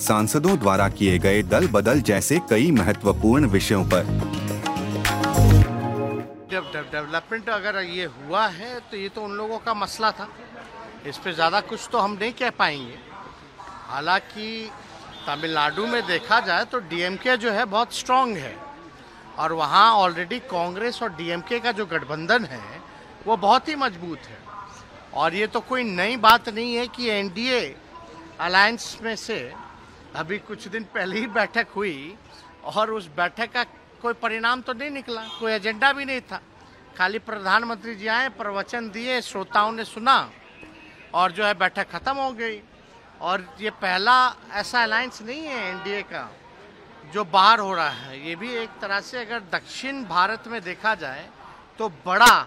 सांसदों द्वारा किए गए दल बदल जैसे कई महत्वपूर्ण विषयों पर। जब डेवलपमेंट अगर ये हुआ है तो ये तो उन लोगों का मसला था। इस पे ज़्यादा कुछ तो हम नहीं कह पाएँगे। हालाँकि तमिलनाडु में देखा जाए तो डीएमके जो है बहुत स्ट्रांग है। और वहाँ ऑलरेडी कांग्रेस और डीएमके का जो गठबंधन है, वो बहुत ही मज़बूत है। और ये तो कोई नई बात नहीं है कि एनडीए अलायंस में से अभी कुछ दिन पहले ही बैठक हुई और उस बैठक का कोई परिणाम तो नहीं निकला, कोई एजेंडा भी नहीं था। खाली प्रधानमंत्री जी आए, प्रवचन दिए, श्रोताओं ने सुना और जो है बैठक खत्म हो गई। और ये पहला ऐसा अलायंस नहीं है एनडीए का जो बाहर हो रहा है। ये भी एक तरह से अगर दक्षिण भारत में देखा जाए तो बड़ा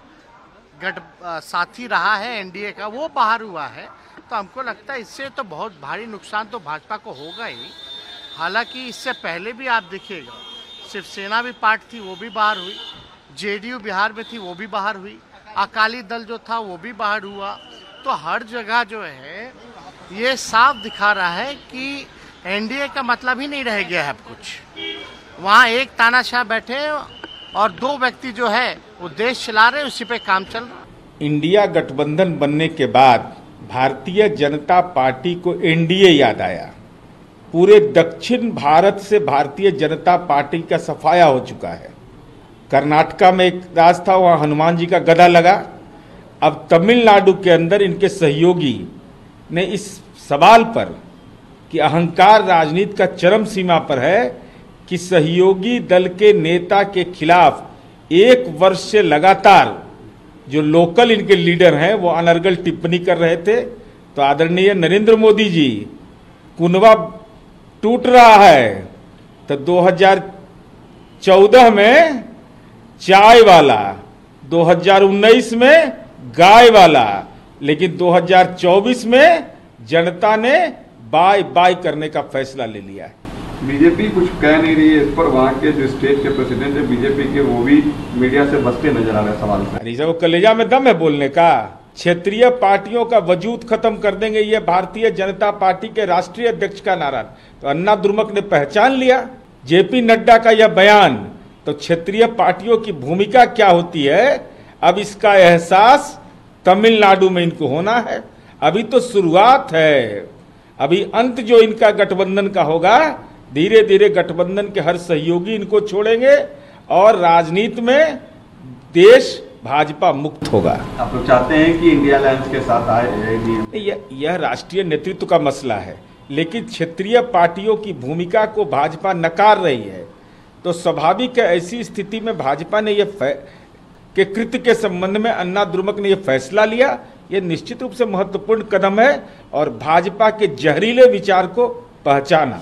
गठ साथी रहा है एनडीए का, वो बाहर हुआ है। तो हमको लगता है इससे तो बहुत भारी नुकसान तो भाजपा को होगा ही। हालाँकि इससे पहले भी आप देखिएगा, शिवसेना भी पार्ट थी, वो भी बाहर हुई। जेडीयू बिहार में थी, वो भी बाहर हुई। अकाली दल जो था, वो भी बाहर हुआ। तो हर जगह जो है, ये साफ़ दिखा रहा है कि एनडीए का मतलब ही नहीं रह गया है अब कुछ। वहाँ एक तानाशाह बैठे और दो व्यक्ति जो है, वो देश चला रहे उसी पे काम चल रहा इंडिया गठबंधन बनने के बाद भारतीय जनता पार्टी को एनडीए याद आया। पूरे दक्षिण भारत से भारतीय जनता पार्टी का सफाया हो चुका है। कर्नाटका में एक राज था, वहाँ हनुमान जी का गदा लगा। अब तमिलनाडु के अंदर इनके सहयोगी ने इस सवाल पर कि अहंकार राजनीति का चरम सीमा पर है कि सहयोगी दल के नेता के खिलाफ एक वर्ष से लगातार जो लोकल इनके लीडर हैं, वो अनर्गल टिप्पणी कर रहे थे। तो आदरणीय नरेंद्र मोदी जी, कुनवा टूट रहा है। तो 2014 में चाय वाला 2019 में गाय वाला, लेकिन 2024 में जनता ने बाय बाय करने का फैसला ले लिया है। बीजेपी कुछ कह नहीं रही है इस पर वहाँ के जो स्टेट के प्रेसिडेंट है, बीजेपी के, वो भी मीडिया से बचते नज़र आ रहे सवाल अरे वो कलेजा में दम है बोलने का। क्षेत्रीय पार्टियों का वजूद खत्म कर देंगे ये भारतीय जनता पार्टी के राष्ट्रीय अध्यक्ष का नारा। तो अन्ना दुर्मक ने पहचान लिया, जेपी नड्डा का यह बयान। तो क्षेत्रीय पार्टियों की भूमिका क्या होती है? अब इसका एहसास तमिलनाडु में इनको होना है। अभी तो शुरुआत है। अभी अंत जो इनका गठबंधन का होगा धीरे धीरे गठबंधन के हर सहयोगी इनको छोड़ेंगे और राजनीति में देश भाजपा मुक्त होगा। आप लोग चाहते हैं कि इंडिया अलायंस के साथ आए यह, यह राष्ट्रीय नेतृत्व का मसला है लेकिन क्षेत्रीय पार्टियों की भूमिका को भाजपा नकार रही है। तो स्वाभाविक है ऐसी स्थिति में भाजपा ने यह के कृत्य के संबंध में अन्ना द्रुमक ने यह फैसला लिया। ये निश्चित रूप से महत्वपूर्ण कदम है और भाजपा के जहरीले विचार को पहचाना।